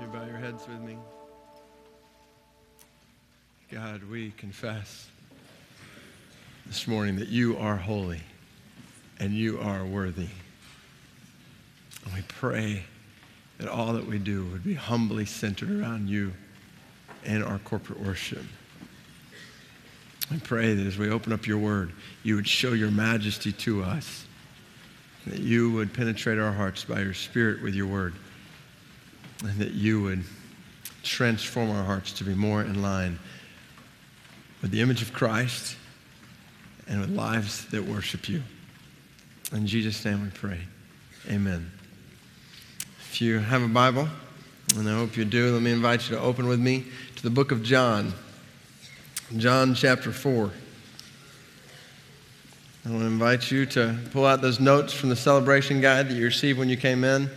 You bow your heads with me. God, we confess this morning that you are holy and you are worthy. And we pray that all that we do would be humbly centered around you and our corporate worship. We pray that as we open up your word, you would show your majesty to us, that you would penetrate our hearts by your spirit with your word, and that you would transform our hearts to be more in line with the image of Christ and with lives that worship you. In Jesus' name we pray. Amen. If you have a Bible, and I hope you do, let me invite you to open with me to the book of John. John chapter 4. I want to invite you to pull out those notes from the celebration guide that you received when you came in.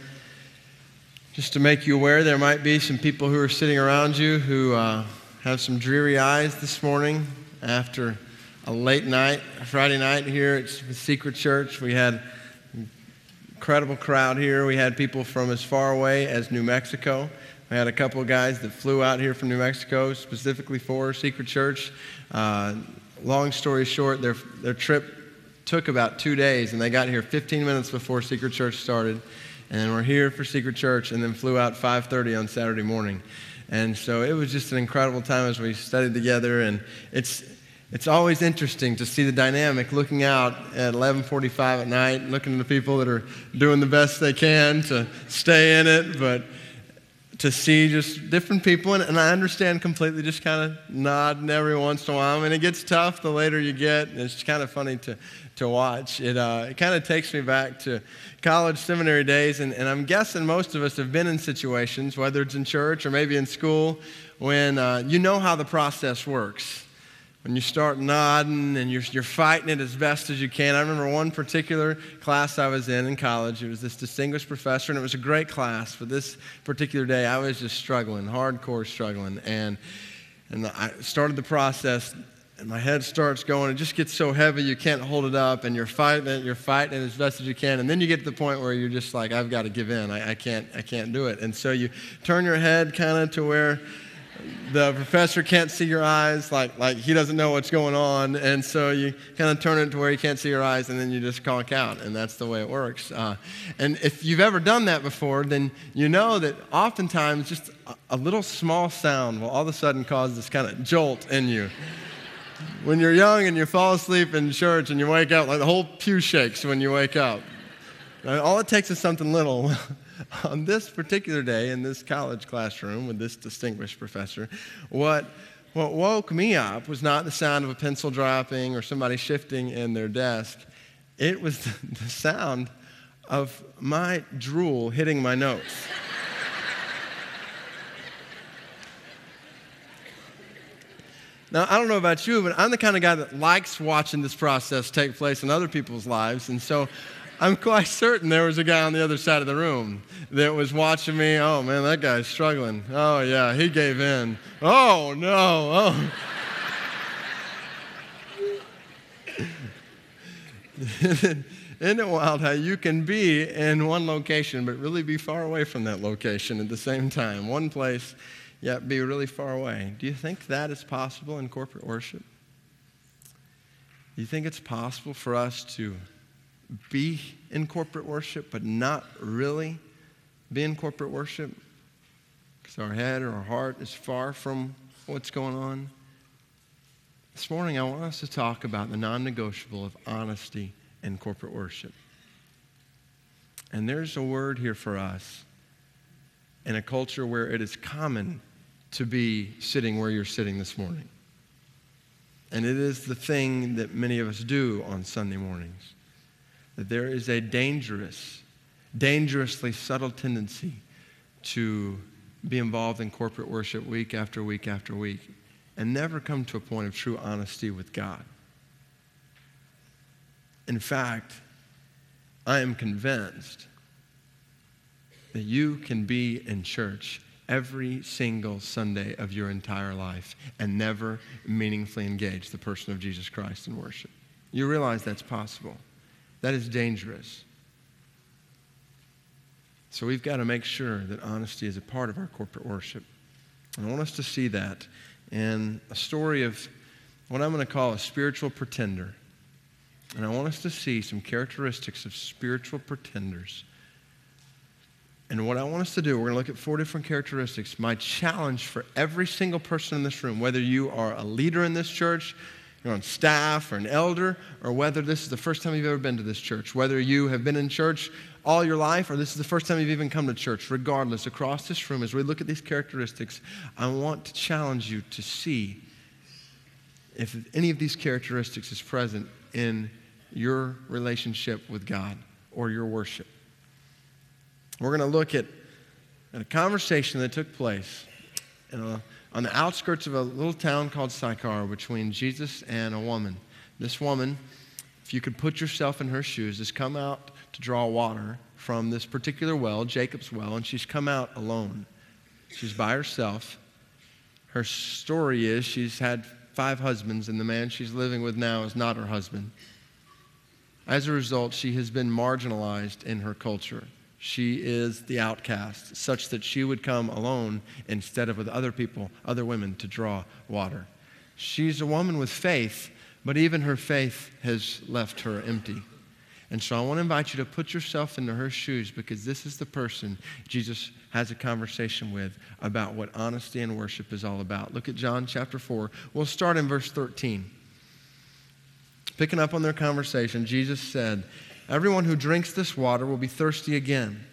Just to make you aware, there might be some people who are sitting around you who uh, have some dreary eyes this morning after a late night, Friday night here at Secret Church. We had an incredible crowd here. We had people from as far away as New Mexico. We had a couple of guys that flew out here from New Mexico specifically for Secret Church. Uh, long story short, their, their trip took about two days, and they got here 15 minutes before Secret Church started. And we're here for Secret Church, and then flew out 5:30 on Saturday morning. And so it was just an incredible time as we studied together. And it's, it's always interesting to see the dynamic looking out at 11:45 at night, looking at the people that are doing the best they can to stay in it, but to see just different people, and, and I understand completely, just kind of nodding every once in a while. I mean, it gets tough the later you get, and it's kind of funny to, to watch. It, uh, it kind of takes me back to college seminary days, and, and I'm guessing most of us have been in situations, whether it's in church or maybe in school, when uh, you know how the process works when you start nodding and you're, you're fighting it as best as you can. I remember one particular class I was in in college. It was this distinguished professor, and it was a great class. But this particular day, I was just struggling, hardcore struggling. And, and I started the process, and my head starts going. It just gets so heavy you can't hold it up, and you're fighting it, you're fighting it as best as you can. And then you get to the point where you're just like, I've got to give in. I, I can't, I can't do it. And so you turn your head kind of to where the professor can't see your eyes, like, like he doesn't know what's going on. And so you kind of turn it to where he can't see your eyes, and then you just conk out. And that's the way it works. Uh, and if you've ever done that before, then you know that oftentimes just a, a little small sound will all of a sudden cause this kind of jolt in you. when you're young and you fall asleep in church and you wake up, like the whole pew shakes when you wake up. All it takes is something little. on this particular day in this college classroom with this distinguished professor, what, what woke me up was not the sound of a pencil dropping or somebody shifting in their desk. It was the, the sound of my drool hitting my notes. Now, I don't know about you, but I'm the kind of guy that likes watching this process take place in other people's lives. And so I'm quite certain there was a guy on the other side of the room that was watching me. Oh man, that guy's struggling. Oh yeah, he gave in. Oh no. Oh. Isn't it wild how you can be in one location but really be far away from that location at the same time? One place, yet be really far away. Do you think that is possible in corporate worship? Do you think it's possible for us to be in corporate worship, but not really be in corporate worship because our head or our heart is far from what's going on. This morning, I want us to talk about the non negotiable of honesty in corporate worship. And there's a word here for us in a culture where it is common to be sitting where you're sitting this morning. And it is the thing that many of us do on Sunday mornings that there is a dangerous, dangerously subtle tendency to be involved in corporate worship week after week after week and never come to a point of true honesty with God. In fact, I am convinced that you can be in church every single Sunday of your entire life and never meaningfully engage the person of Jesus Christ in worship. You realize that's possible. That is dangerous. So we've got to make sure that honesty is a part of our corporate worship. And I want us to see that in a story of what I'm going to call a spiritual pretender. And I want us to see some characteristics of spiritual pretenders. And what I want us to do, we're going to look at four different characteristics. My challenge for every single person in this room, whether you are a leader in this church, you're on staff or an elder, or whether this is the first time you've ever been to this church, whether you have been in church all your life or this is the first time you've even come to church, regardless, across this room, as we look at these characteristics, I want to challenge you to see if any of these characteristics is present in your relationship with God or your worship. We're going to look at, at a conversation that took place a, on the outskirts of a little town called Sychar between Jesus and a woman. This woman, if you could put yourself in her shoes, has come out to draw water from this particular well, Jacob's well, and she's come out alone. She's by herself. Her story is she's had five husbands, and the man she's living with now is not her husband. As a result, she has been marginalized in her culture. She is the outcast, such that she would come alone instead of with other people, other women, to draw water. She's a woman with faith, but even her faith has left her empty. And so I want to invite you to put yourself into her shoes because this is the person Jesus has a conversation with about what honesty and worship is all about. Look at John chapter 4. We'll start in verse 13. Picking up on their conversation, Jesus said, Everyone who drinks this water will be thirsty again.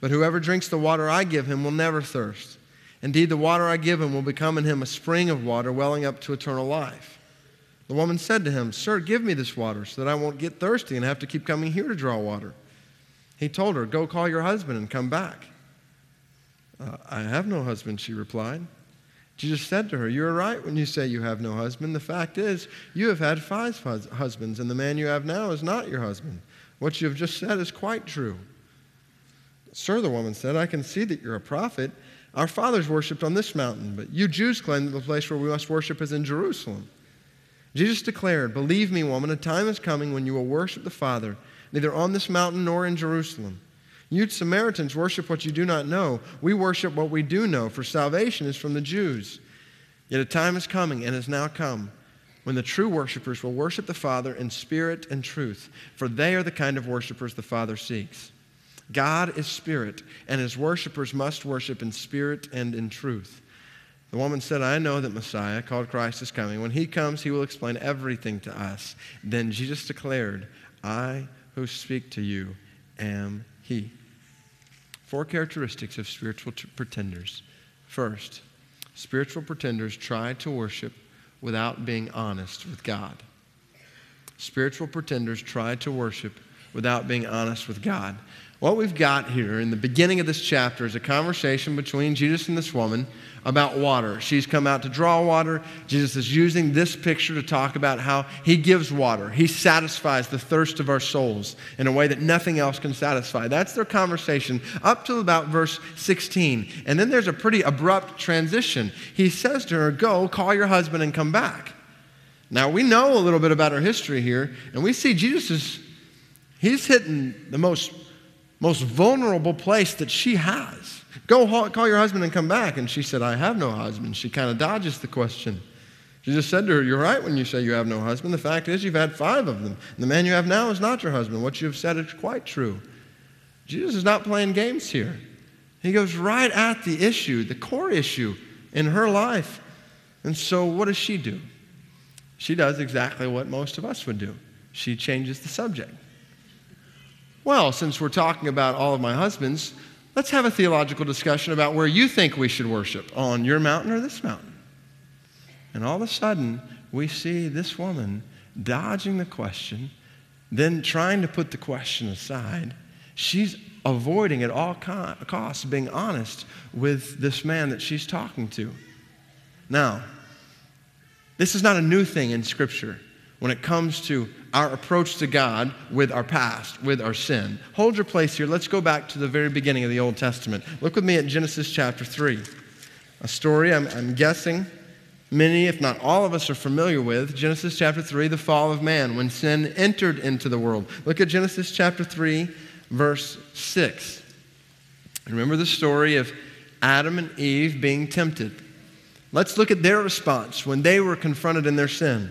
But whoever drinks the water I give him will never thirst. Indeed, the water I give him will become in him a spring of water welling up to eternal life. The woman said to him, Sir, give me this water so that I won't get thirsty and have to keep coming here to draw water. He told her, Go call your husband and come back. Uh, I have no husband, she replied. Jesus said to her, You are right when you say you have no husband. The fact is, you have had five husbands, and the man you have now is not your husband. What you have just said is quite true. Sir, the woman said, I can see that you're a prophet. Our fathers worshipped on this mountain, but you Jews claim that the place where we must worship is in Jerusalem. Jesus declared, Believe me, woman, a time is coming when you will worship the Father, neither on this mountain nor in Jerusalem. You Samaritans worship what you do not know. We worship what we do know, for salvation is from the Jews. Yet a time is coming, and has now come, when the true worshipers will worship the Father in spirit and truth, for they are the kind of worshipers the Father seeks. God is spirit, and his worshipers must worship in spirit and in truth. The woman said, I know that Messiah, called Christ, is coming. When he comes, he will explain everything to us. Then Jesus declared, I who speak to you am he. Four characteristics of spiritual t- pretenders. First, spiritual pretenders try to worship without being honest with God. Spiritual pretenders try to worship without being honest with God. What we've got here in the beginning of this chapter is a conversation between Jesus and this woman about water. She's come out to draw water. Jesus is using this picture to talk about how he gives water. He satisfies the thirst of our souls in a way that nothing else can satisfy. That's their conversation up to about verse 16. And then there's a pretty abrupt transition. He says to her, Go, call your husband and come back. Now, we know a little bit about her history here, and we see Jesus is, he's hitting the most most vulnerable place that she has. Go call your husband and come back. And she said, I have no husband. She kind of dodges the question. She just said to her, You're right when you say you have no husband. The fact is, you've had five of them. And the man you have now is not your husband. What you have said is quite true. Jesus is not playing games here. He goes right at the issue, the core issue in her life. And so, what does she do? She does exactly what most of us would do she changes the subject. Well, since we're talking about all of my husbands, let's have a theological discussion about where you think we should worship on your mountain or this mountain. And all of a sudden, we see this woman dodging the question, then trying to put the question aside. She's avoiding at all costs being honest with this man that she's talking to. Now, this is not a new thing in Scripture when it comes to our approach to God with our past, with our sin. Hold your place here. Let's go back to the very beginning of the Old Testament. Look with me at Genesis chapter 3. A story I'm, I'm guessing many, if not all of us, are familiar with. Genesis chapter 3, the fall of man, when sin entered into the world. Look at Genesis chapter 3, verse 6. Remember the story of Adam and Eve being tempted. Let's look at their response when they were confronted in their sin.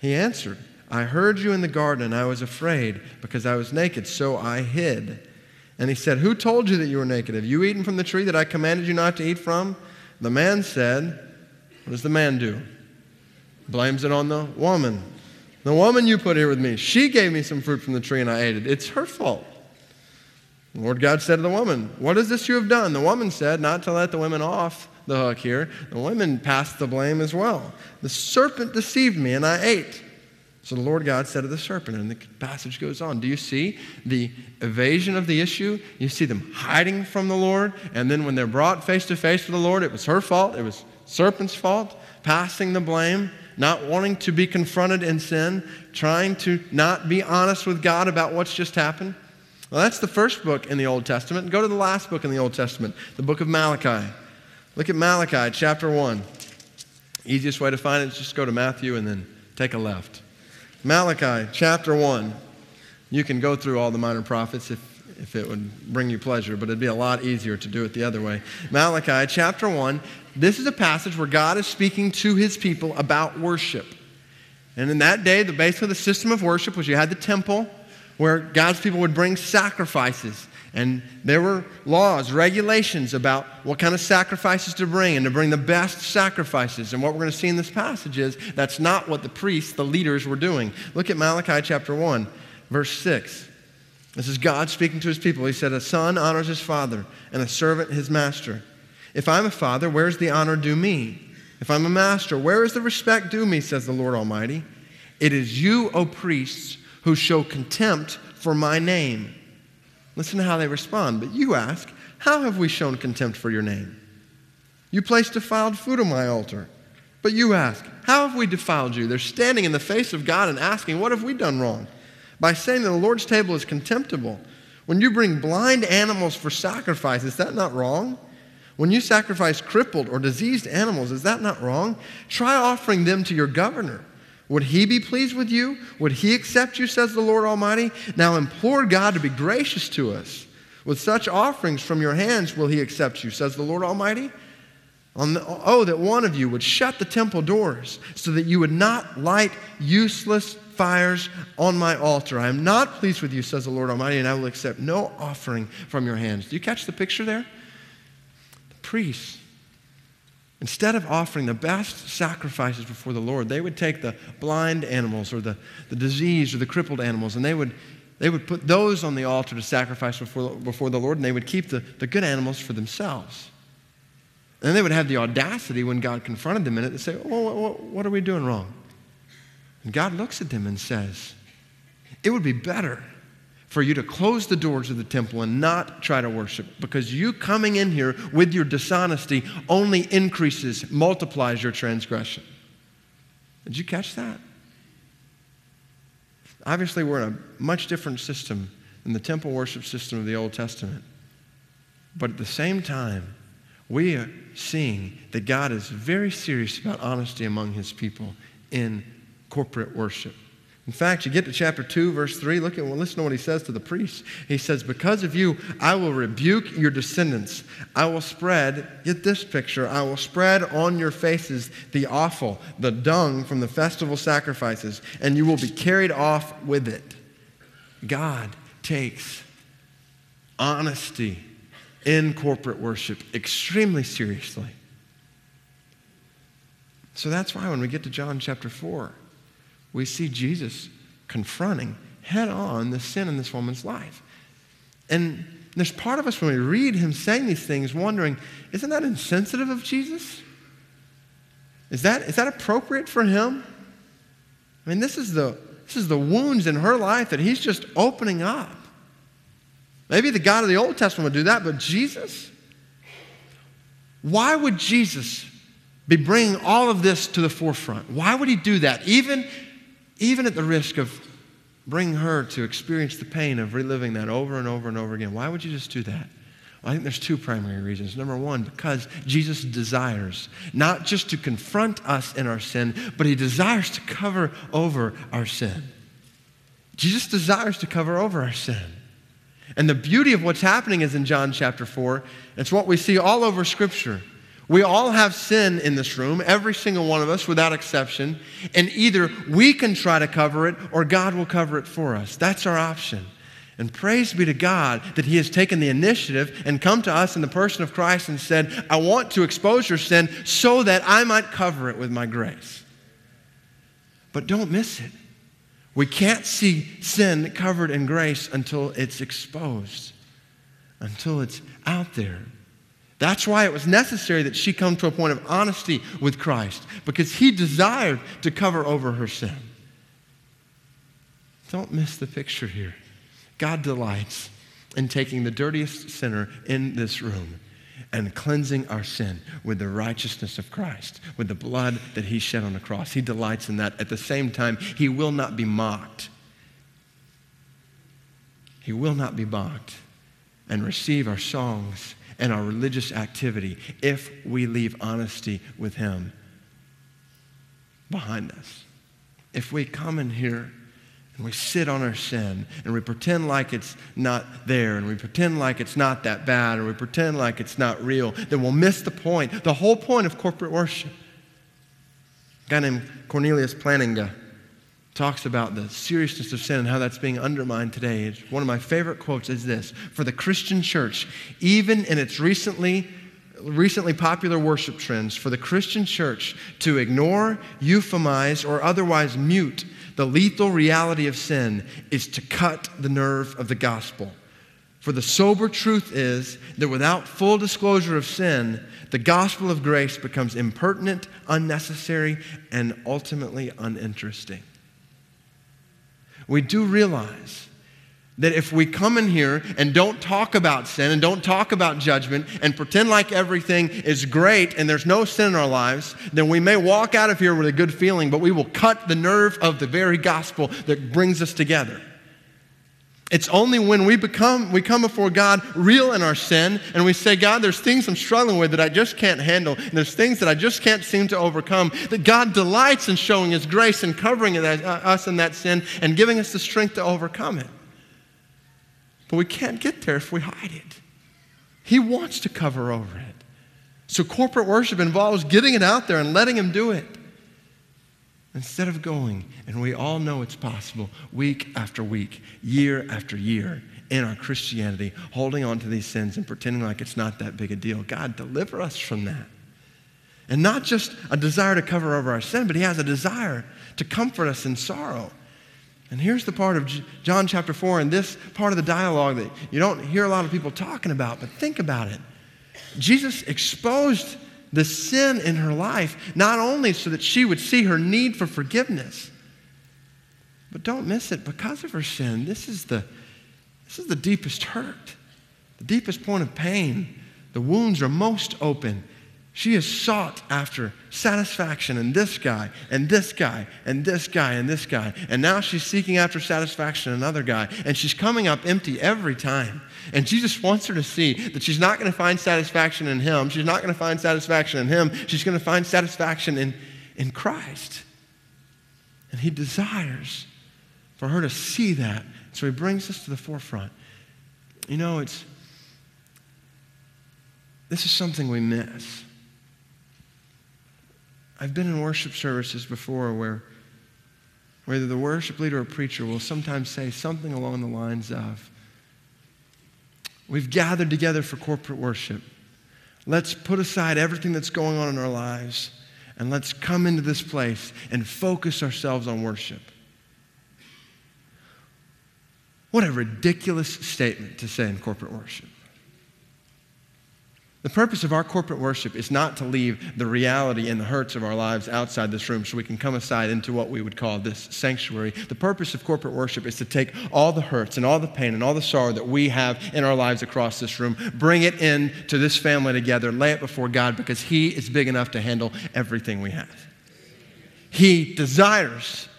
He answered, I heard you in the garden, and I was afraid because I was naked, so I hid. And he said, Who told you that you were naked? Have you eaten from the tree that I commanded you not to eat from? The man said, What does the man do? Blames it on the woman. The woman you put here with me, she gave me some fruit from the tree and I ate it. It's her fault. The Lord God said to the woman, What is this you have done? The woman said, Not to let the women off the hook here. The women passed the blame as well. The serpent deceived me, and I ate. So the Lord God said to the serpent, and the passage goes on. Do you see the evasion of the issue? You see them hiding from the Lord, and then when they're brought face to face with the Lord, it was her fault, it was serpent's fault, passing the blame, not wanting to be confronted in sin, trying to not be honest with God about what's just happened. Well, that's the first book in the Old Testament. Go to the last book in the Old Testament, the book of Malachi. Look at Malachi chapter 1. Easiest way to find it is just go to Matthew and then take a left. Malachi chapter 1. You can go through all the minor prophets if, if it would bring you pleasure, but it'd be a lot easier to do it the other way. Malachi chapter 1. This is a passage where God is speaking to his people about worship. And in that day, the base of the system of worship was you had the temple where God's people would bring sacrifices. And there were laws, regulations about what kind of sacrifices to bring and to bring the best sacrifices. And what we're going to see in this passage is that's not what the priests, the leaders, were doing. Look at Malachi chapter 1, verse 6. This is God speaking to his people. He said, A son honors his father, and a servant his master. If I'm a father, where's the honor due me? If I'm a master, where is the respect due me, says the Lord Almighty? It is you, O priests, who show contempt for my name. Listen to how they respond. But you ask, How have we shown contempt for your name? You place defiled food on my altar. But you ask, How have we defiled you? They're standing in the face of God and asking, What have we done wrong? By saying that the Lord's table is contemptible. When you bring blind animals for sacrifice, is that not wrong? When you sacrifice crippled or diseased animals, is that not wrong? Try offering them to your governor. Would he be pleased with you? Would he accept you, says the Lord Almighty? Now implore God to be gracious to us. With such offerings from your hands will he accept you, says the Lord Almighty. The, oh, that one of you would shut the temple doors so that you would not light useless fires on my altar. I am not pleased with you, says the Lord Almighty, and I will accept no offering from your hands. Do you catch the picture there? The priests Instead of offering the best sacrifices before the Lord, they would take the blind animals or the, the diseased or the crippled animals and they would, they would put those on the altar to sacrifice before, before the Lord and they would keep the, the good animals for themselves. And they would have the audacity when God confronted them in it to say, oh, what, what are we doing wrong? And God looks at them and says, It would be better for you to close the doors of the temple and not try to worship because you coming in here with your dishonesty only increases, multiplies your transgression. Did you catch that? Obviously, we're in a much different system than the temple worship system of the Old Testament. But at the same time, we are seeing that God is very serious about honesty among his people in corporate worship. In fact, you get to chapter 2, verse 3, look at well, listen to what he says to the priests. He says, Because of you, I will rebuke your descendants. I will spread, get this picture, I will spread on your faces the offal, the dung from the festival sacrifices, and you will be carried off with it. God takes honesty in corporate worship extremely seriously. So that's why when we get to John chapter 4, we see Jesus confronting head on the sin in this woman's life. And there's part of us when we read him saying these things wondering, isn't that insensitive of Jesus? Is that, is that appropriate for him? I mean, this is, the, this is the wounds in her life that he's just opening up. Maybe the God of the Old Testament would do that, but Jesus? Why would Jesus be bringing all of this to the forefront? Why would he do that, even, even at the risk of bringing her to experience the pain of reliving that over and over and over again? Why would you just do that? I think there's two primary reasons. Number one, because Jesus desires not just to confront us in our sin, but he desires to cover over our sin. Jesus desires to cover over our sin. And the beauty of what's happening is in John chapter 4, it's what we see all over Scripture. We all have sin in this room, every single one of us, without exception. And either we can try to cover it or God will cover it for us. That's our option. And praise be to God that He has taken the initiative and come to us in the person of Christ and said, I want to expose your sin so that I might cover it with my grace. But don't miss it. We can't see sin covered in grace until it's exposed, until it's out there. That's why it was necessary that she come to a point of honesty with Christ, because he desired to cover over her sin. Don't miss the picture here. God delights in taking the dirtiest sinner in this room and cleansing our sin with the righteousness of Christ, with the blood that he shed on the cross. He delights in that. At the same time, he will not be mocked. He will not be mocked and receive our songs and our religious activity if we leave honesty with him behind us. If we come in here and we sit on our sin and we pretend like it's not there and we pretend like it's not that bad or we pretend like it's not real, then we'll miss the point, the whole point of corporate worship. A guy named Cornelius Plantinga talks about the seriousness of sin and how that's being undermined today. One of my favorite quotes is this For the Christian church, even in its recently recently popular worship trends for the Christian church to ignore, euphemize, or otherwise mute the lethal reality of sin is to cut the nerve of the gospel. For the sober truth is that without full disclosure of sin, the gospel of grace becomes impertinent, unnecessary, and ultimately uninteresting. We do realize that if we come in here and don't talk about sin and don't talk about judgment and pretend like everything is great and there's no sin in our lives, then we may walk out of here with a good feeling, but we will cut the nerve of the very gospel that brings us together. It's only when we become we come before God real in our sin and we say, God, there's things I'm struggling with that I just can't handle, and there's things that I just can't seem to overcome, that God delights in showing his grace and covering uh, us in that sin and giving us the strength to overcome it. But we can't get there if we hide it. He wants to cover over it. So corporate worship involves getting it out there and letting Him do it. Instead of going, and we all know it's possible, week after week, year after year, in our Christianity, holding on to these sins and pretending like it's not that big a deal. God, deliver us from that. And not just a desire to cover over our sin, but He has a desire to comfort us in sorrow. And here's the part of John chapter 4 and this part of the dialogue that you don't hear a lot of people talking about, but think about it. Jesus exposed the sin in her life, not only so that she would see her need for forgiveness, but don't miss it, because of her sin, this is the, this is the deepest hurt, the deepest point of pain. The wounds are most open. She has sought after satisfaction in this guy, and this guy, and this guy, and this guy. And now she's seeking after satisfaction in another guy. And she's coming up empty every time. And Jesus wants her to see that she's not going to find satisfaction in him. She's not going to find satisfaction in him. She's going to find satisfaction in, in Christ. And he desires for her to see that. So he brings us to the forefront. You know, it's this is something we miss. I've been in worship services before where whether the worship leader or preacher will sometimes say something along the lines of, We've gathered together for corporate worship. Let's put aside everything that's going on in our lives and let's come into this place and focus ourselves on worship. What a ridiculous statement to say in corporate worship. The purpose of our corporate worship is not to leave the reality and the hurts of our lives outside this room so we can come aside into what we would call this sanctuary. The purpose of corporate worship is to take all the hurts and all the pain and all the sorrow that we have in our lives across this room, bring it in to this family together, lay it before God because He is big enough to handle everything we have. He desires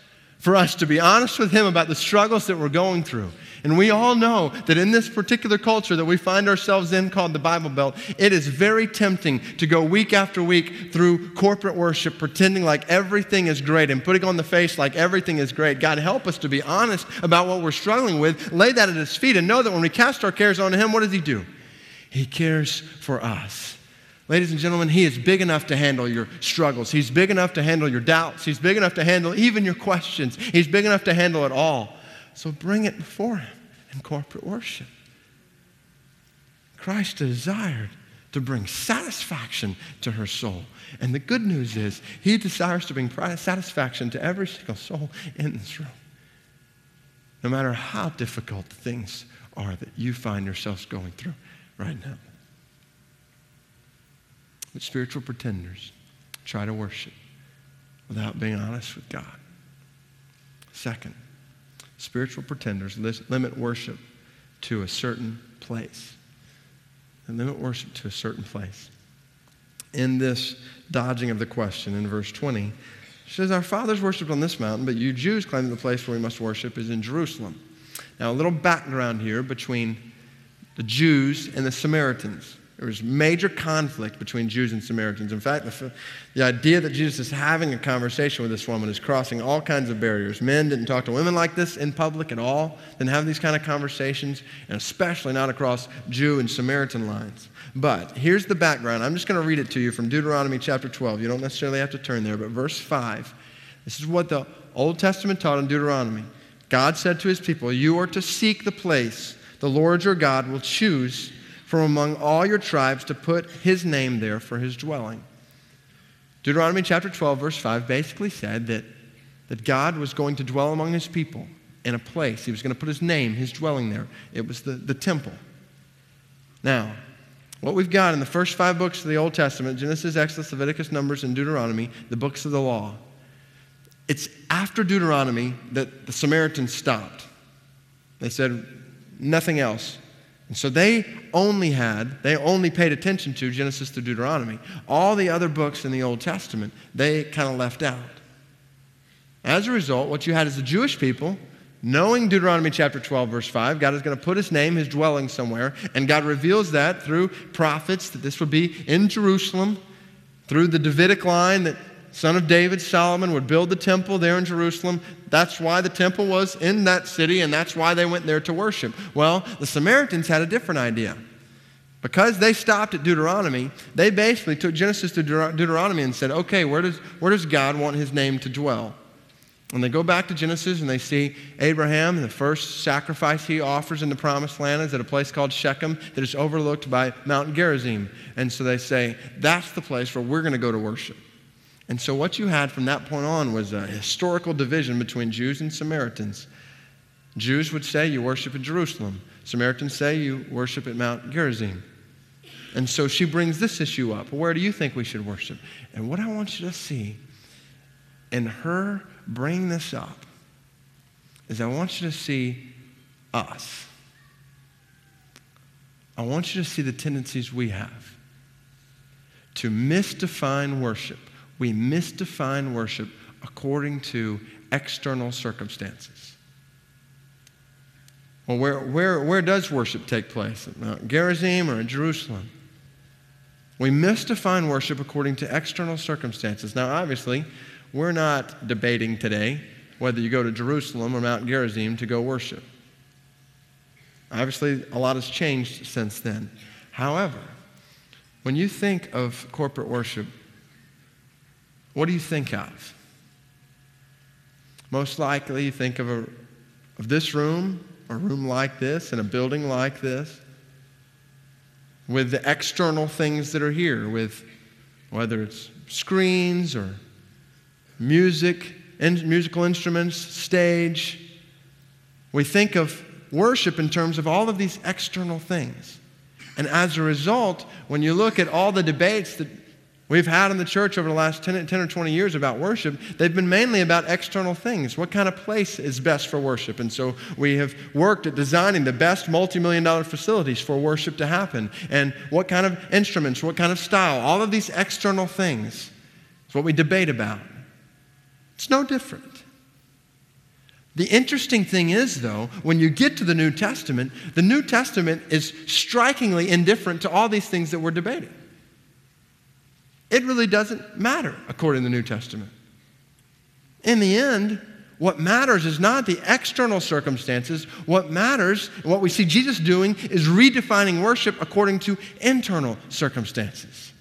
for us to be honest with Him about the struggles that we're going through. And we all know that in this particular culture that we find ourselves in called the Bible Belt, it is very tempting to go week after week through corporate worship, pretending like everything is great and putting on the face like everything is great. God, help us to be honest about what we're struggling with, lay that at His feet, and know that when we cast our cares on Him, what does He do? He cares for us. Ladies and gentlemen, He is big enough to handle your struggles. He's big enough to handle your doubts. He's big enough to handle even your questions. He's big enough to handle it all. So bring it before Him in corporate worship. Christ desired to bring satisfaction to her soul. And the good news is, He desires to bring satisfaction to every single soul in this room. No matter how difficult the things are that you find yourselves going through right now. Spiritual pretenders try to worship without being honest with God. Second, spiritual pretenders limit worship to a certain place. They limit worship to a certain place. In this dodging of the question in verse 20, she says, Our fathers worshiped on this mountain, but you Jews claim that the place where we must worship is in Jerusalem. Now, a little background here between the Jews and the Samaritans. There was major conflict between Jews and Samaritans. In fact, the, the, idea that Jesus is having a conversation with this woman is crossing all kinds of barriers. Men didn't talk to women like this in public at all, didn't have these kind of conversations, and especially not across Jew and Samaritan lines. But here's the background. I'm just going to read it to you from Deuteronomy chapter 12. You don't necessarily have to turn there, but verse 5. This is what the Old Testament taught in Deuteronomy. God said to his people, You are to seek the place the Lord your God will choose from among all your tribes to put his name there for his dwelling. Deuteronomy chapter 12, verse 5 basically said that, that God was going to dwell among his people in a place. He was going to put his name, his dwelling there. It was the, the temple. Now, what we've got in the first five books of the Old Testament Genesis, Exodus, Leviticus, Numbers, and Deuteronomy, the books of the law. It's after Deuteronomy that the Samaritans stopped. They said, nothing else. And so they only had, they only paid attention to Genesis to Deuteronomy. All the other books in the Old Testament, they kind of left out. As a result, what you had is the Jewish people knowing Deuteronomy chapter 12, verse 5, God is going to put his name, his dwelling somewhere, and God reveals that through prophets that this would be in Jerusalem, through the Davidic line that son of David, Solomon, would build the temple there in Jerusalem. That's why the temple was in that city, and that's why they went there to worship. Well, the Samaritans had a different idea. Because they stopped at Deuteronomy, they basically took Genesis to Deuteronomy and said, okay, where does, where does God want his name to dwell? And they go back to Genesis and they see Abraham, the first sacrifice he offers in the promised land is at a place called Shechem that is overlooked by Mount Gerizim. And so they say, that's the place where we're going to go to worship. And so, what you had from that point on was a historical division between Jews and Samaritans. Jews would say you worship in Jerusalem, Samaritans say you worship at Mount Gerizim. And so she brings this issue up. Where do you think we should worship? And what I want you to see in her bringing this up is I want you to see us. I want you to see the tendencies we have to misdefine worship we misdefine worship according to external circumstances. Well, where, where, where does worship take place? At Mount Gerizim or in Jerusalem? We misdefine worship according to external circumstances. Now, obviously, we're not debating today whether you go to Jerusalem or Mount Gerizim to go worship. Obviously, a lot has changed since then. However, when you think of corporate worship, what do you think of? Most likely, you think of, a, of this room, a room like this, and a building like this, with the external things that are here, with whether it's screens or music, in, musical instruments, stage. We think of worship in terms of all of these external things. And as a result, when you look at all the debates that we've had in the church over the last 10, 10, or 20 years about worship, they've been mainly about external things. What kind of place is best for worship? And so we have worked at designing the best multi million dollar facilities for worship to happen. And what kind of instruments, what kind of style, all of these external things is what we debate about. It's no different. The interesting thing is, though, when you get to the New Testament, the New Testament is strikingly indifferent to all these things that we're debating. It really doesn't matter according to the New Testament. In the end, what matters is not the external circumstances. What matters, what we see Jesus doing, is redefining worship according to internal circumstances.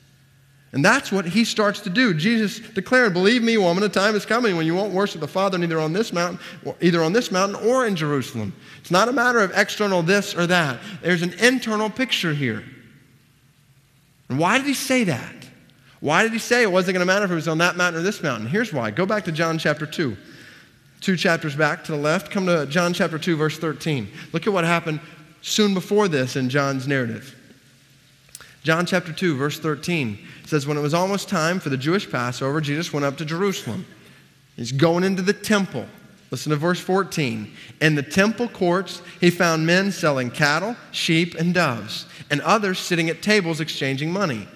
And that's what he starts to do. Jesus declared, Believe me, woman, a time is coming when you won't worship the Father neither on this mountain, either on this mountain or in Jerusalem. It's not a matter of external this or that. There's an internal picture here. And why did he say that? Why did he say it wasn't going to matter if it was on that mountain or this mountain? Here's why. Go back to John chapter 2. Two chapters back to the left. Come to John chapter 2, verse 13. Look at what happened soon before this in John's narrative. John chapter 2, verse 13 says, When it was almost time for the Jewish Passover, Jesus went up to Jerusalem. He's going into the temple. Listen to verse 14. In the temple courts, he found men selling cattle, sheep, and doves, and others sitting at tables exchanging money.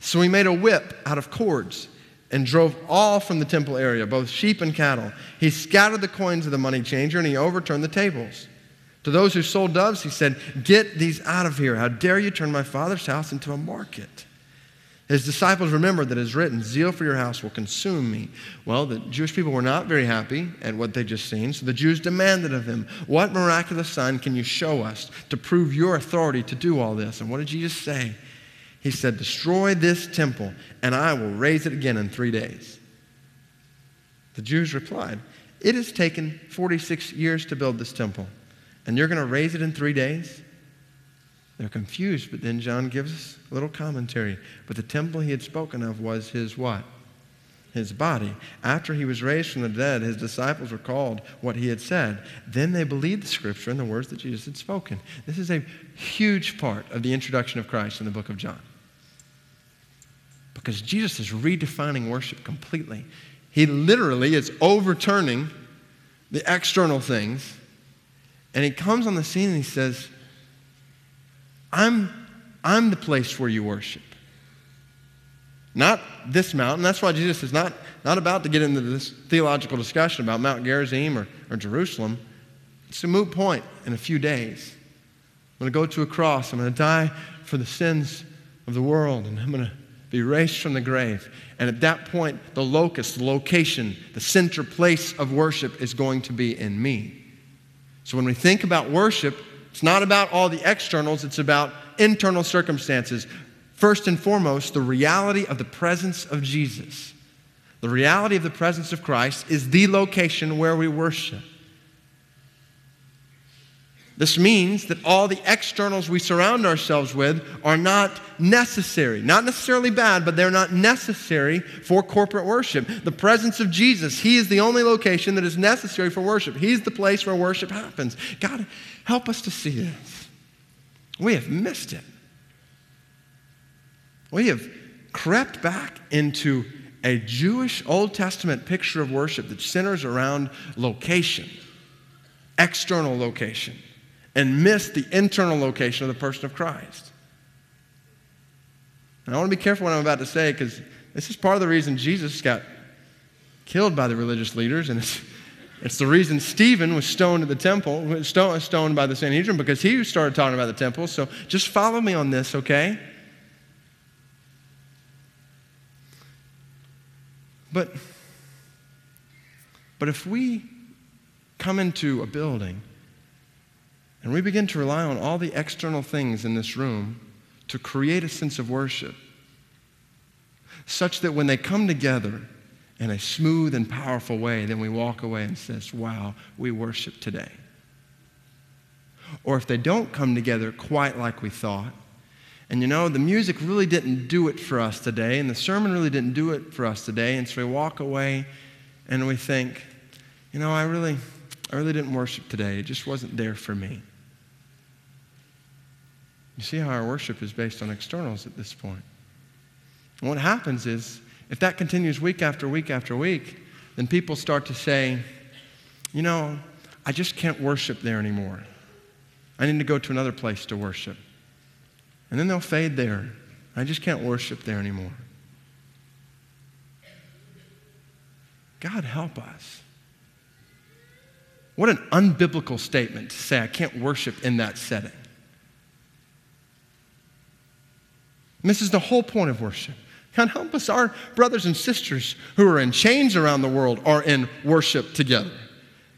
So he made a whip out of cords and drove all from the temple area, both sheep and cattle. He scattered the coins of the money changer and he overturned the tables. To those who sold doves, he said, Get these out of here. How dare you turn my father's house into a market? His disciples remembered that it is written, Zeal for your house will consume me. Well, the Jewish people were not very happy at what they'd just seen, so the Jews demanded of him, What miraculous sign can you show us to prove your authority to do all this? And what did Jesus say? He said, Destroy this temple, and I will raise it again in three days. The Jews replied, It has taken 46 years to build this temple, and you're going to raise it in three days? They're confused, but then John gives us a little commentary. But the temple he had spoken of was his what? His body. After he was raised from the dead, his disciples recalled what he had said. Then they believed the scripture and the words that Jesus had spoken. This is a huge part of the introduction of Christ in the book of John because Jesus is redefining worship completely. He literally is overturning the external things, and he comes on the scene and he says, I'm, I'm the place where you worship. Not this mountain. That's why Jesus is not, not about to get into this theological discussion about Mount Gerizim or, or Jerusalem. It's a moot point in a few days. I'm going to go to a cross. I'm going to die for the sins of the world, and I'm going to be raised from the grave. And at that point, the locus, the location, the center place of worship is going to be in me. So when we think about worship, it's not about all the externals, it's about internal circumstances. First and foremost, the reality of the presence of Jesus. The reality of the presence of Christ is the location where we worship. This means that all the externals we surround ourselves with are not necessary. Not necessarily bad, but they're not necessary for corporate worship. The presence of Jesus, He is the only location that is necessary for worship. He's the place where worship happens. God, help us to see this. We have missed it. We have crept back into a Jewish Old Testament picture of worship that centers around location, external location and miss the internal location of the person of Christ. And I want to be careful what I'm about to say because this is part of the reason Jesus got killed by the religious leaders, and it's, it's the reason Stephen was stoned at the temple, stoned by the Sanhedrin, because he started talking about the temple. So just follow me on this, okay? But, but if we come into a building and we begin to rely on all the external things in this room to create a sense of worship, such that when they come together in a smooth and powerful way, then we walk away and says, wow, we worship today. Or if they don't come together quite like we thought, and you know, the music really didn't do it for us today, and the sermon really didn't do it for us today, and so we walk away and we think, you know, I really, I really didn't worship today. It just wasn't there for me. You see how our worship is based on externals at this point. And what happens is, if that continues week after week after week, then people start to say, you know, I just can't worship there anymore. I need to go to another place to worship. And then they'll fade there. I just can't worship there anymore. God help us. What an unbiblical statement to say, I can't worship in that setting. And this is the whole point of worship. God help us, our brothers and sisters who are in chains around the world are in worship together.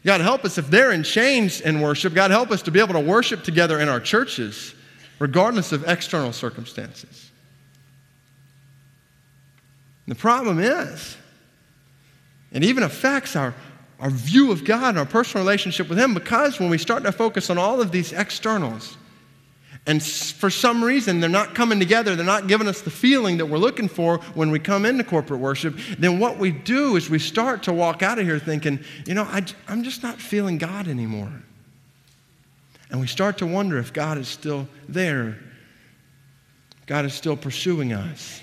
God help us if they're in chains in worship. God help us to be able to worship together in our churches, regardless of external circumstances. And the problem is, it even affects our, our view of God and our personal relationship with Him because when we start to focus on all of these externals, and for some reason, they're not coming together. They're not giving us the feeling that we're looking for when we come into corporate worship. Then what we do is we start to walk out of here thinking, you know, I, I'm just not feeling God anymore. And we start to wonder if God is still there, God is still pursuing us.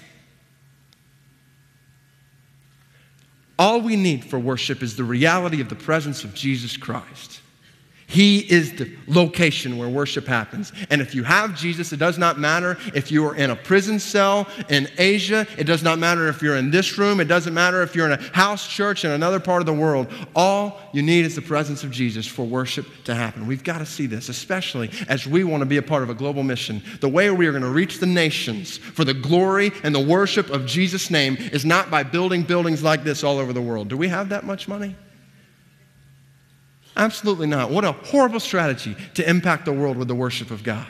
All we need for worship is the reality of the presence of Jesus Christ. He is the location where worship happens. And if you have Jesus, it does not matter if you are in a prison cell in Asia. It does not matter if you're in this room. It doesn't matter if you're in a house church in another part of the world. All you need is the presence of Jesus for worship to happen. We've got to see this, especially as we want to be a part of a global mission. The way we are going to reach the nations for the glory and the worship of Jesus' name is not by building buildings like this all over the world. Do we have that much money? Absolutely not. What a horrible strategy to impact the world with the worship of God.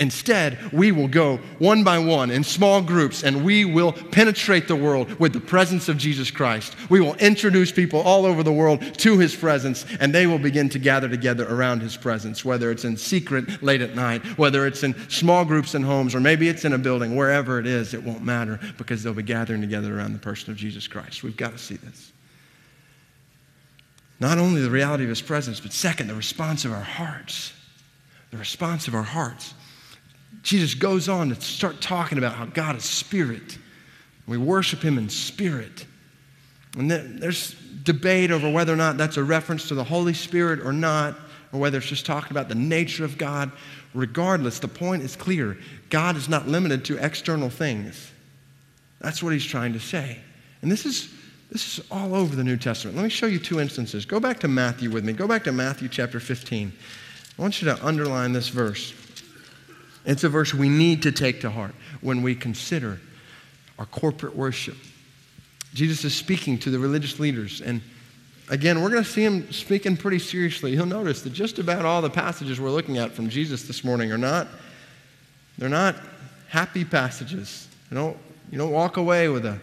Instead, we will go one by one in small groups and we will penetrate the world with the presence of Jesus Christ. We will introduce people all over the world to his presence and they will begin to gather together around his presence, whether it's in secret late at night, whether it's in small groups in homes, or maybe it's in a building, wherever it is, it won't matter because they'll be gathering together around the person of Jesus Christ. We've got to see this. Not only the reality of his presence, but second, the response of our hearts. The response of our hearts. Jesus goes on to start talking about how God is spirit. We worship him in spirit. And there's debate over whether or not that's a reference to the Holy Spirit or not, or whether it's just talking about the nature of God. Regardless, the point is clear God is not limited to external things. That's what he's trying to say. And this is this is all over the New Testament. Let me show you two instances. Go back to Matthew with me. Go back to Matthew chapter 15. I want you to underline this verse. It's a verse we need to take to heart when we consider our corporate worship. Jesus is speaking to the religious leaders, and again, we're going to see him speaking pretty seriously. You'll notice that just about all the passages we're looking at from Jesus this morning are not, they're not happy passages. You don't, you don't walk away with a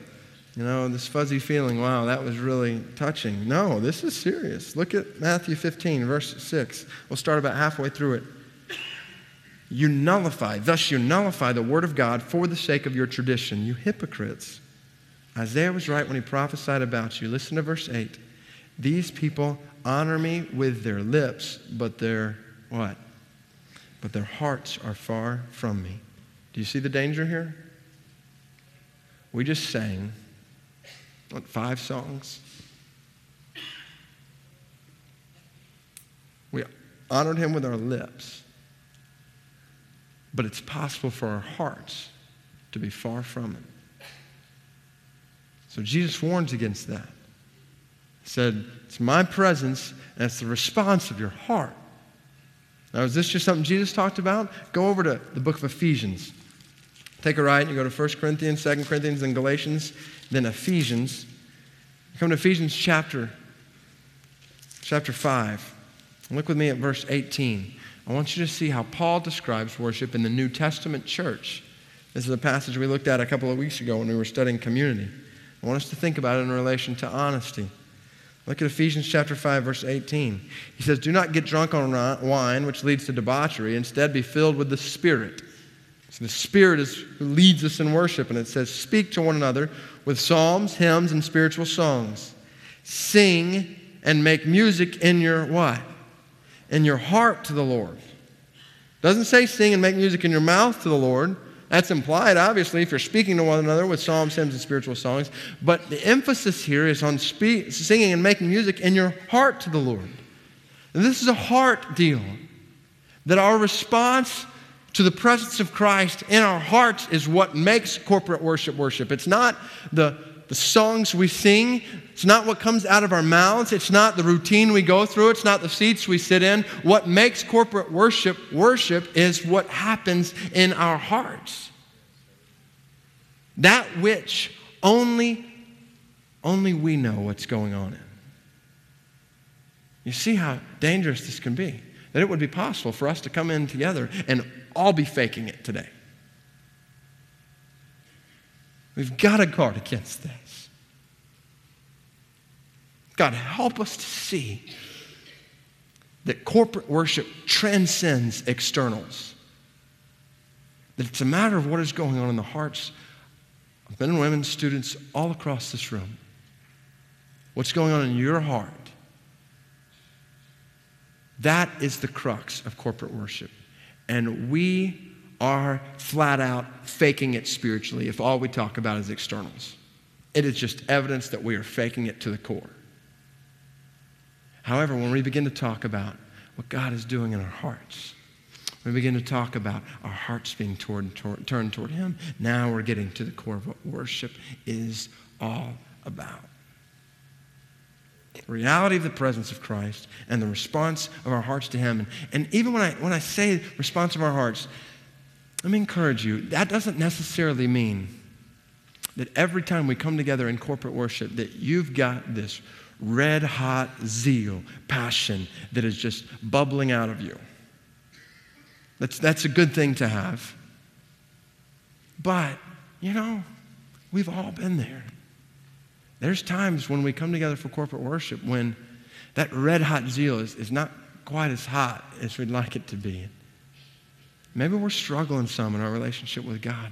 you know, this fuzzy feeling, wow, that was really touching. No, this is serious. Look at Matthew 15, verse 6. We'll start about halfway through it. You nullify, thus you nullify the word of God for the sake of your tradition, you hypocrites. Isaiah was right when he prophesied about you. Listen to verse 8. These people honor me with their lips, but their what? But their hearts are far from me. Do you see the danger here? We just sang what, five songs? We honored him with our lips, but it's possible for our hearts to be far from him. So Jesus warns against that. He said, It's my presence, and it's the response of your heart. Now, is this just something Jesus talked about? Go over to the book of Ephesians. Take a right, and you go to 1 Corinthians, 2 Corinthians, and Galatians, then Ephesians. Come to Ephesians chapter, chapter 5. Look with me at verse 18. I want you to see how Paul describes worship in the New Testament church. This is a passage we looked at a couple of weeks ago when we were studying community. I want us to think about it in relation to honesty. Look at Ephesians chapter 5 verse 18. He says, "Do not get drunk on wine, which leads to debauchery. Instead, be filled with the Spirit." So the Spirit is who leads us in worship, and it says, Speak to one another with psalms, hymns, and spiritual songs. Sing and make music in your what? In your heart to the Lord. Doesn't say sing and make music in your mouth to the Lord. That's implied, obviously, if you're speaking to one another with psalms, hymns, and spiritual songs. But the emphasis here is on spe- singing and making music in your heart to the Lord. And this is a heart deal. That our response to the presence of Christ in our hearts is what makes corporate worship worship. It's not the, the songs we sing, it's not what comes out of our mouths, it's not the routine we go through, it's not the seats we sit in. What makes corporate worship worship is what happens in our hearts. That which only only we know what's going on in. You see how dangerous this can be. That it would be possible for us to come in together and all be faking it today. We've got to guard against this. God, help us to see that corporate worship transcends externals. That it's a matter of what is going on in the hearts of men and women, students all across this room. What's going on in your heart that is the crux of corporate worship. And we are flat out faking it spiritually if all we talk about is externals. It is just evidence that we are faking it to the core. However, when we begin to talk about what God is doing in our hearts, we begin to talk about our hearts being toward, toward, turned toward Him, now we're getting to the core of what worship is all about reality of the presence of Christ and the response of our hearts to Him. And, and even when I, when I say response of our hearts, let me encourage you, that doesn't necessarily mean that every time we come together in corporate worship that you've got this red hot zeal, passion that is just bubbling out of you. That's, that's a good thing to have. But, you know, we've all been there. There's times when we come together for corporate worship when that red hot zeal is, is not quite as hot as we'd like it to be. Maybe we're struggling some in our relationship with God.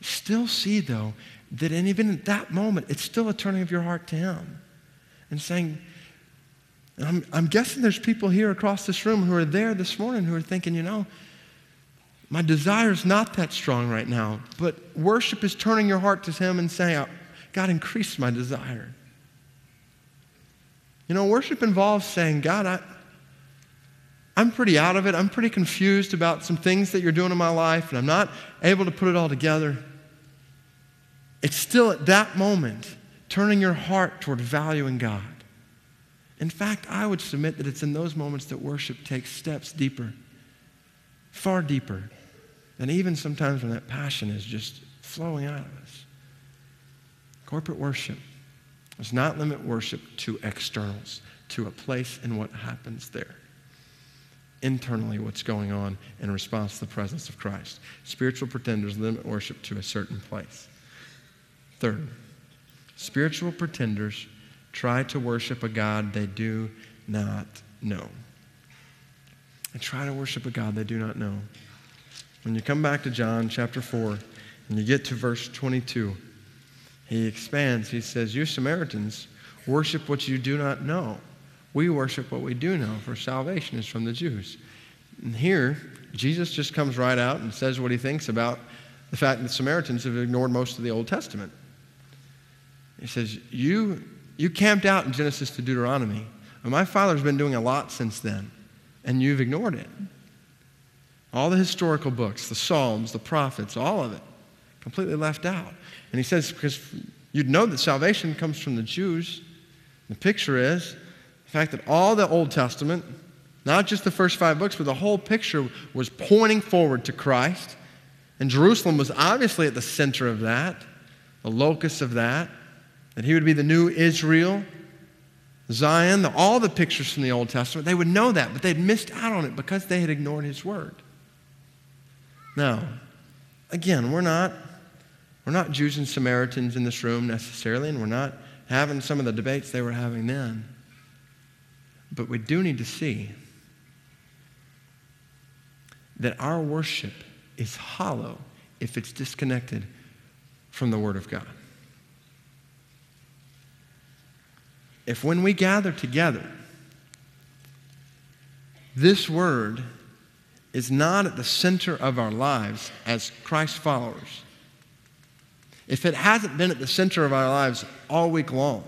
Still see, though, that and even at that moment, it's still a turning of your heart to Him and saying, I'm, I'm guessing there's people here across this room who are there this morning who are thinking, you know, my desire is not that strong right now, but worship is turning your heart to Him and saying, God, increase my desire. You know, worship involves saying, God, I, I'm pretty out of it. I'm pretty confused about some things that you're doing in my life, and I'm not able to put it all together. It's still at that moment turning your heart toward valuing God. In fact, I would submit that it's in those moments that worship takes steps deeper, far deeper than even sometimes when that passion is just flowing out of us. Corporate worship does not limit worship to externals, to a place and what happens there. Internally, what's going on in response to the presence of Christ. Spiritual pretenders limit worship to a certain place. Third, spiritual pretenders try to worship a God they do not know. They try to worship a God they do not know. When you come back to John chapter 4 and you get to verse 22, he expands. He says, You Samaritans worship what you do not know. We worship what we do know, for salvation is from the Jews. And here, Jesus just comes right out and says what he thinks about the fact that Samaritans have ignored most of the Old Testament. He says, You, you camped out in Genesis to Deuteronomy. And my father's been doing a lot since then, and you've ignored it. All the historical books, the Psalms, the prophets, all of it, completely left out. And he says, because you'd know that salvation comes from the Jews. The picture is the fact that all the Old Testament, not just the first five books, but the whole picture was pointing forward to Christ. And Jerusalem was obviously at the center of that, the locus of that, that he would be the new Israel, Zion, the, all the pictures from the Old Testament. They would know that, but they'd missed out on it because they had ignored his word. Now, again, we're not we're not Jews and Samaritans in this room necessarily, and we're not having some of the debates they were having then. But we do need to see that our worship is hollow if it's disconnected from the Word of God. If when we gather together, this Word is not at the center of our lives as Christ followers, if it hasn't been at the center of our lives all week long,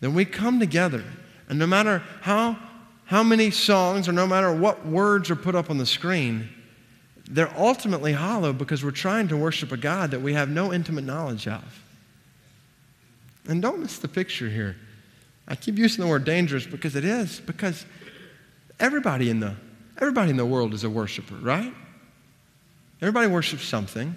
then we come together, and no matter how, how many songs or no matter what words are put up on the screen, they're ultimately hollow because we're trying to worship a God that we have no intimate knowledge of. And don't miss the picture here. I keep using the word dangerous because it is, because everybody in the, everybody in the world is a worshiper, right? Everybody worships something.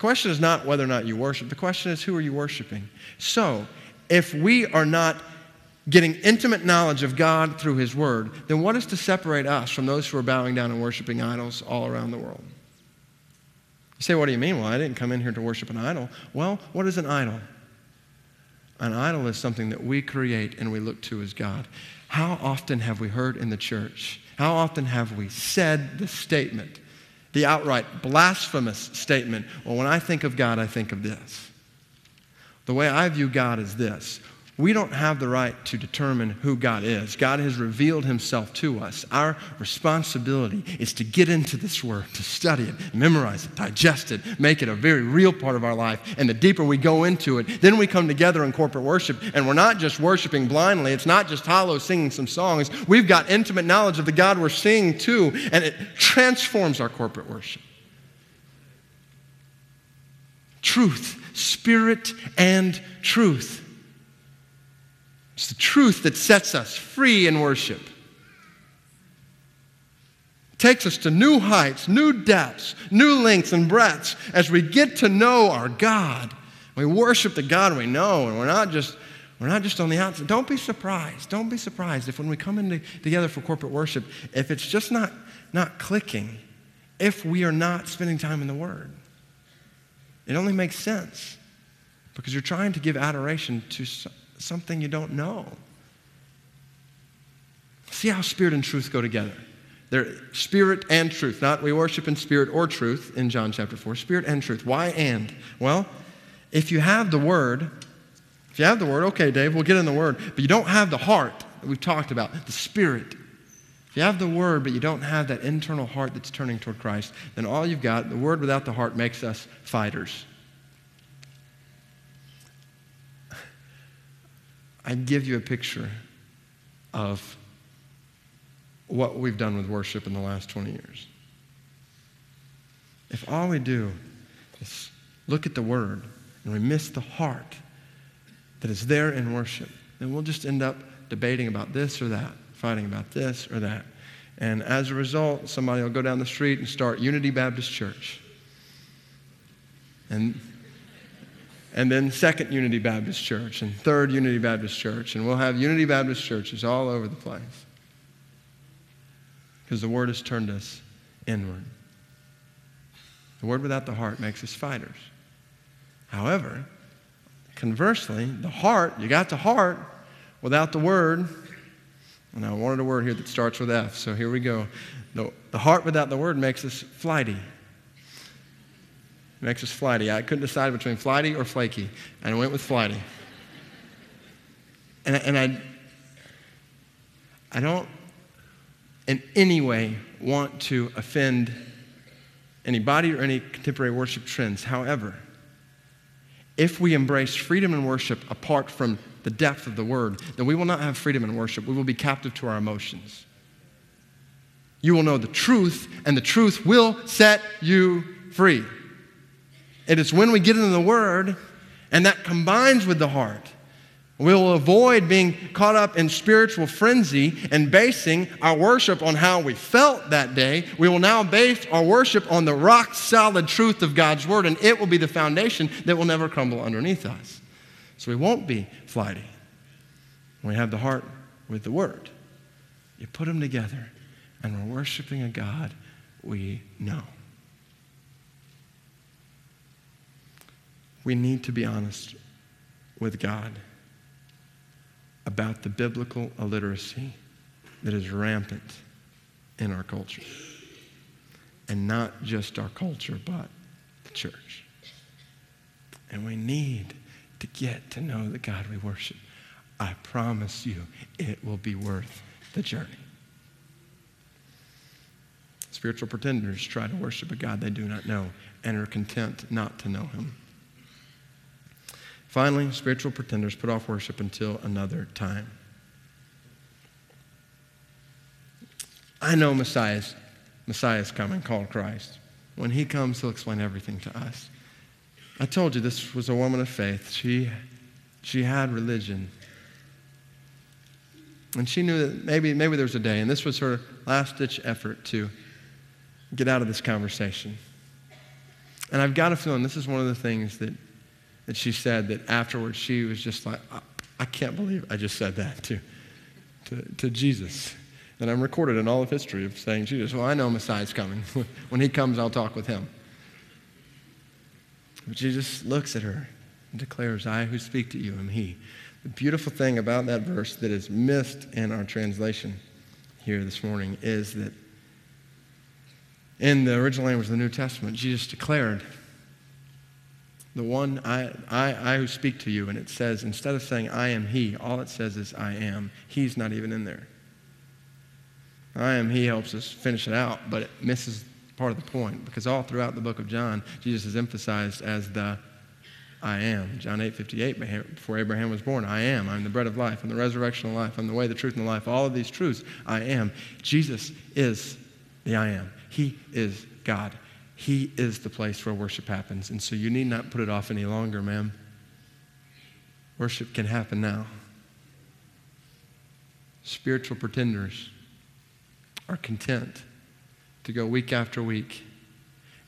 The question is not whether or not you worship, the question is who are you worshiping? So, if we are not getting intimate knowledge of God through His Word, then what is to separate us from those who are bowing down and worshiping idols all around the world? You say, what do you mean? Well, I didn't come in here to worship an idol. Well, what is an idol? An idol is something that we create and we look to as God. How often have we heard in the church? How often have we said the statement, the outright blasphemous statement, well, when I think of God, I think of this? The way I view God is this we don't have the right to determine who God is. God has revealed himself to us. Our responsibility is to get into this word, to study it, memorize it, digest it, make it a very real part of our life. And the deeper we go into it, then we come together in corporate worship. And we're not just worshiping blindly, it's not just hollow singing some songs. We've got intimate knowledge of the God we're singing to, and it transforms our corporate worship. Truth, spirit, and truth. It's the truth that sets us free in worship. Takes us to new heights, new depths, new lengths and breadths as we get to know our God. We worship the God we know, and we're not just we're not just on the outside. Don't be surprised. Don't be surprised if when we come in together for corporate worship, if it's just not, not clicking, if we are not spending time in the Word. It only makes sense because you're trying to give adoration to something you don't know. See how spirit and truth go together. They're spirit and truth. Not we worship in spirit or truth in John chapter 4. Spirit and truth. Why and? Well, if you have the word, if you have the word, okay, Dave, we'll get in the word, but you don't have the heart that we've talked about, the spirit. If you have the word, but you don't have that internal heart that's turning toward Christ, then all you've got, the word without the heart, makes us fighters. I give you a picture of what we've done with worship in the last 20 years. If all we do is look at the word and we miss the heart that is there in worship, then we'll just end up debating about this or that, fighting about this or that. And as a result, somebody will go down the street and start Unity Baptist Church. And and then Second Unity Baptist Church, and Third Unity Baptist Church, and we'll have Unity Baptist churches all over the place. Because the Word has turned us inward. The Word without the heart makes us fighters. However, conversely, the heart, you got the heart without the Word. And I wanted a word here that starts with F, so here we go. The, the heart without the Word makes us flighty. It makes us flighty. I couldn't decide between flighty or flaky, and I went with flighty. And, and I, I don't in any way want to offend anybody or any contemporary worship trends. However, if we embrace freedom in worship apart from the depth of the word, then we will not have freedom in worship. We will be captive to our emotions. You will know the truth, and the truth will set you free. It is when we get into the Word and that combines with the heart. We will avoid being caught up in spiritual frenzy and basing our worship on how we felt that day. We will now base our worship on the rock solid truth of God's Word, and it will be the foundation that will never crumble underneath us. So we won't be flighty. We have the heart with the Word. You put them together, and we're worshiping a God we know. We need to be honest with God about the biblical illiteracy that is rampant in our culture. And not just our culture, but the church. And we need to get to know the God we worship. I promise you, it will be worth the journey. Spiritual pretenders try to worship a God they do not know and are content not to know him. Finally, spiritual pretenders put off worship until another time. I know Messiah's, Messiah's coming, called Christ. When he comes, he'll explain everything to us. I told you this was a woman of faith. She, she had religion. And she knew that maybe, maybe there was a day, and this was her last ditch effort to get out of this conversation. And I've got a feeling this is one of the things that that she said that afterwards she was just like, I, I can't believe I just said that to, to, to Jesus. And I'm recorded in all of history of saying, Jesus, well, I know Messiah's coming. when he comes, I'll talk with him. But Jesus looks at her and declares, I who speak to you am he. The beautiful thing about that verse that is missed in our translation here this morning is that in the original language of the New Testament, Jesus declared the one I, I, I who speak to you, and it says, instead of saying I am he, all it says is I am. He's not even in there. I am he helps us finish it out, but it misses part of the point because all throughout the book of John, Jesus is emphasized as the I am. John 8 58, before Abraham was born, I am. I'm the bread of life. I'm the resurrection of life. I'm the way, the truth, and the life. All of these truths, I am. Jesus is the I am. He is God. He is the place where worship happens. And so you need not put it off any longer, ma'am. Worship can happen now. Spiritual pretenders are content to go week after week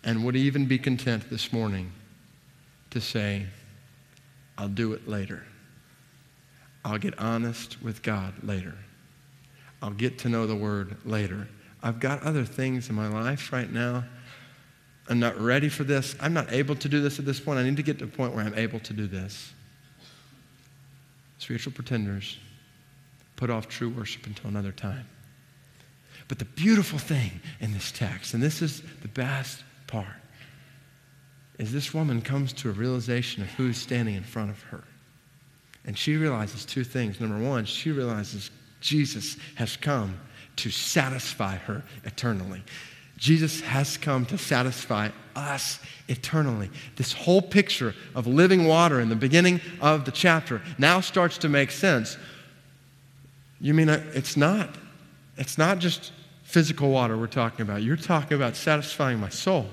and would even be content this morning to say, I'll do it later. I'll get honest with God later. I'll get to know the Word later. I've got other things in my life right now I'm not ready for this. I'm not able to do this at this point. I need to get to a point where I'm able to do this. Spiritual pretenders put off true worship until another time. But the beautiful thing in this text, and this is the best part, is this woman comes to a realization of who's standing in front of her. And she realizes two things. Number one, she realizes Jesus has come to satisfy her eternally. Jesus has come to satisfy us eternally. This whole picture of living water in the beginning of the chapter now starts to make sense. You mean uh, it's not? It's not just physical water we're talking about. You're talking about satisfying my soul.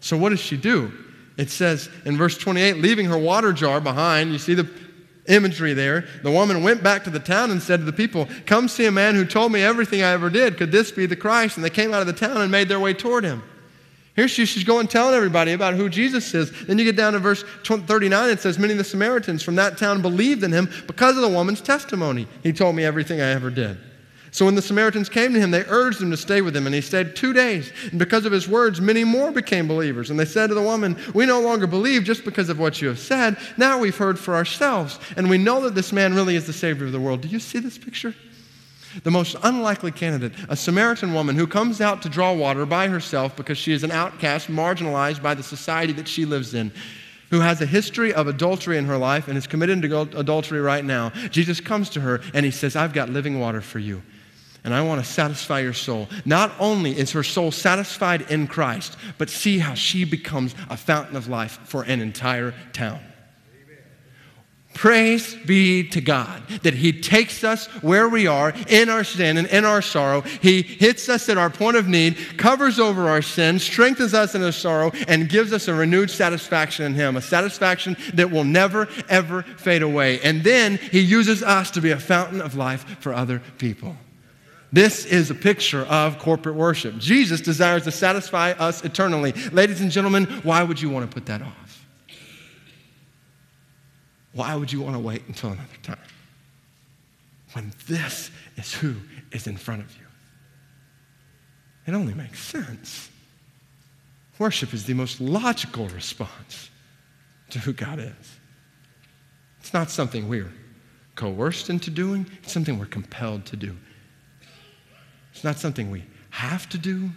So, what does she do? It says in verse 28 leaving her water jar behind, you see the imagery there. The woman went back to the town and said to the people, Come see a man who told me everything I ever did. Could this be the Christ? And they came out of the town and made their way toward him. Here she, she's going telling everybody about who Jesus is. Then you get down to verse 39, it says, Many of the Samaritans from that town believed in him because of the woman's testimony. He told me everything I ever did. So when the Samaritans came to him, they urged him to stay with them, and he stayed two days. And because of his words, many more became believers. And they said to the woman, We no longer believe just because of what you have said. Now we've heard for ourselves, and we know that this man really is the Savior of the world. Do you see this picture? The most unlikely candidate, a Samaritan woman who comes out to draw water by herself because she is an outcast, marginalized by the society that she lives in who has a history of adultery in her life and is committed to adultery right now. Jesus comes to her and he says, I've got living water for you and I want to satisfy your soul. Not only is her soul satisfied in Christ, but see how she becomes a fountain of life for an entire town. Praise be to God that He takes us where we are in our sin and in our sorrow. He hits us at our point of need, covers over our sin, strengthens us in our sorrow, and gives us a renewed satisfaction in Him, a satisfaction that will never, ever fade away. And then He uses us to be a fountain of life for other people. This is a picture of corporate worship. Jesus desires to satisfy us eternally. Ladies and gentlemen, why would you want to put that off? Why would you want to wait until another time? When this is who is in front of you. It only makes sense. Worship is the most logical response to who God is. It's not something we're coerced into doing, it's something we're compelled to do. It's not something we have to do,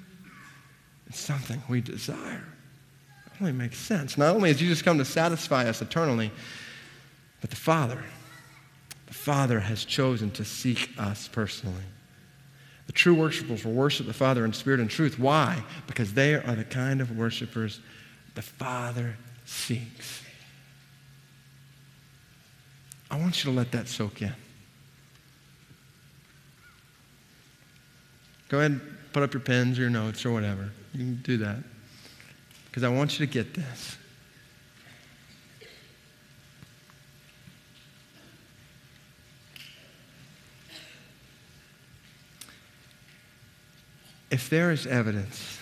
it's something we desire. It only makes sense. Not only has Jesus come to satisfy us eternally, but the Father, the Father has chosen to seek us personally. The true worshipers will worship the Father in spirit and truth. Why? Because they are the kind of worshipers the Father seeks. I want you to let that soak in. Go ahead and put up your pens or your notes or whatever. You can do that. Because I want you to get this. If there is evidence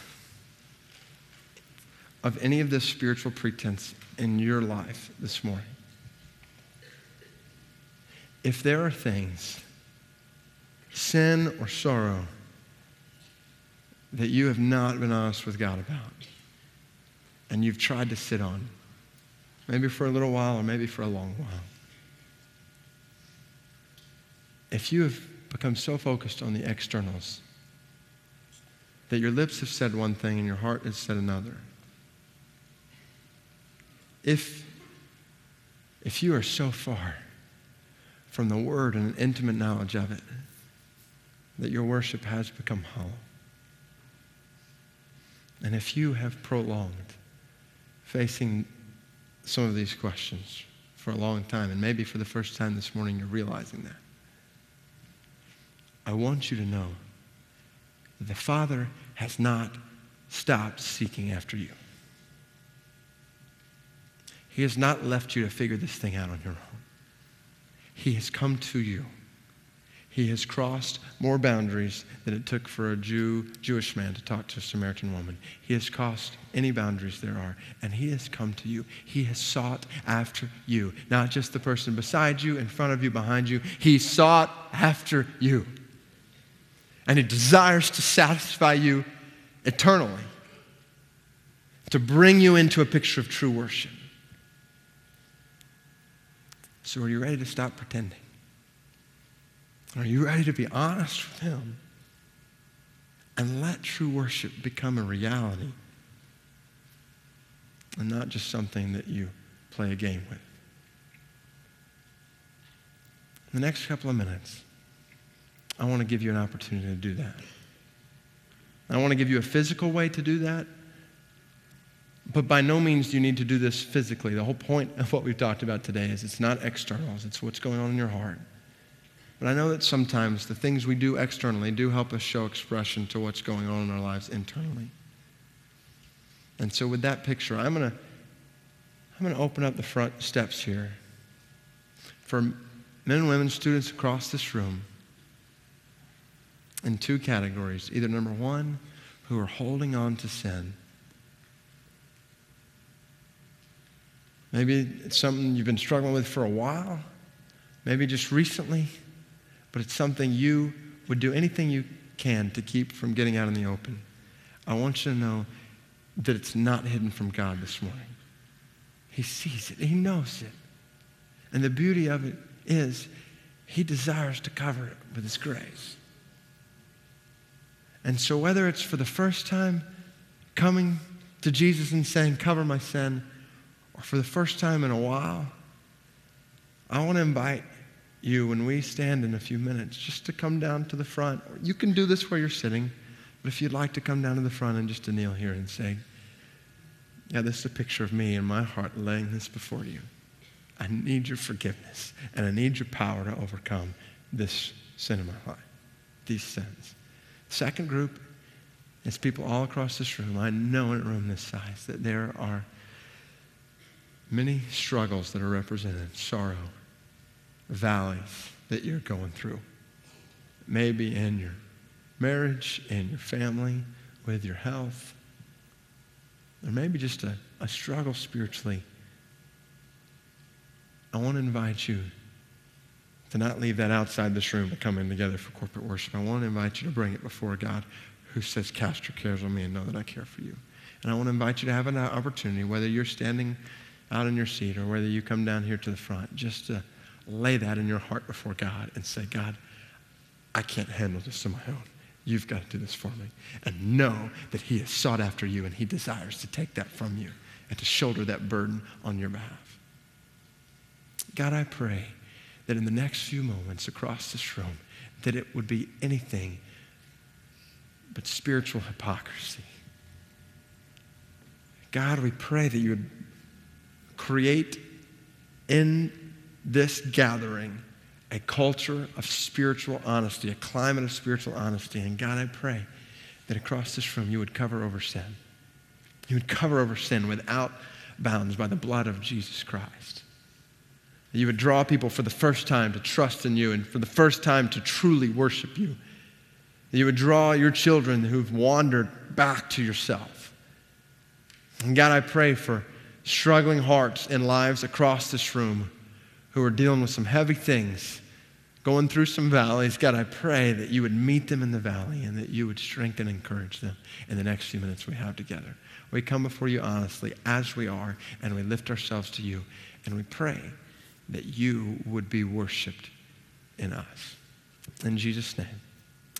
of any of this spiritual pretense in your life this morning, if there are things, sin or sorrow, that you have not been honest with God about, and you've tried to sit on, maybe for a little while or maybe for a long while, if you have become so focused on the externals that your lips have said one thing and your heart has said another, if, if you are so far from the Word and an intimate knowledge of it that your worship has become hollow, and if you have prolonged facing some of these questions for a long time, and maybe for the first time this morning you're realizing that, I want you to know that the Father has not stopped seeking after you. He has not left you to figure this thing out on your own. He has come to you. He has crossed more boundaries than it took for a Jew, Jewish man to talk to a Samaritan woman. He has crossed any boundaries there are, and he has come to you. He has sought after you, not just the person beside you, in front of you, behind you. He sought after you. And he desires to satisfy you eternally, to bring you into a picture of true worship. So, are you ready to stop pretending? Are you ready to be honest with Him and let true worship become a reality and not just something that you play a game with? In the next couple of minutes, I want to give you an opportunity to do that. I want to give you a physical way to do that, but by no means do you need to do this physically. The whole point of what we've talked about today is it's not externals, it's what's going on in your heart. But I know that sometimes the things we do externally do help us show expression to what's going on in our lives internally. And so, with that picture, I'm going to I'm going to open up the front steps here for men and women, students across this room in two categories. Either number one, who are holding on to sin. Maybe it's something you've been struggling with for a while, maybe just recently but it's something you would do anything you can to keep from getting out in the open. I want you to know that it's not hidden from God this morning. He sees it, He knows it. And the beauty of it is, He desires to cover it with His grace. And so, whether it's for the first time coming to Jesus and saying, Cover my sin, or for the first time in a while, I want to invite you when we stand in a few minutes just to come down to the front. You can do this where you're sitting, but if you'd like to come down to the front and just to kneel here and say, Yeah, this is a picture of me in my heart laying this before you. I need your forgiveness, and I need your power to overcome this sin in my life, these sins. Second group is people all across this room. I know in a room this size that there are many struggles that are represented sorrow, valleys that you're going through. Maybe in your marriage, in your family, with your health, or maybe just a, a struggle spiritually. I want to invite you to not leave that outside this room to come in together for corporate worship. I want to invite you to bring it before God who says, Cast your cares on me and know that I care for you. And I want to invite you to have an opportunity, whether you're standing out in your seat or whether you come down here to the front, just to lay that in your heart before God and say, God, I can't handle this on my own. You've got to do this for me. And know that He has sought after you and He desires to take that from you and to shoulder that burden on your behalf. God, I pray that in the next few moments across this room, that it would be anything but spiritual hypocrisy. God, we pray that you would create in this gathering a culture of spiritual honesty, a climate of spiritual honesty. And God, I pray that across this room you would cover over sin. You would cover over sin without bounds by the blood of Jesus Christ. You would draw people for the first time to trust in you and for the first time to truly worship you. You would draw your children who've wandered back to yourself. And God, I pray for struggling hearts and lives across this room who are dealing with some heavy things, going through some valleys. God, I pray that you would meet them in the valley and that you would strengthen and encourage them in the next few minutes we have together. We come before you honestly as we are, and we lift ourselves to you, and we pray that you would be worshiped in us. In Jesus' name.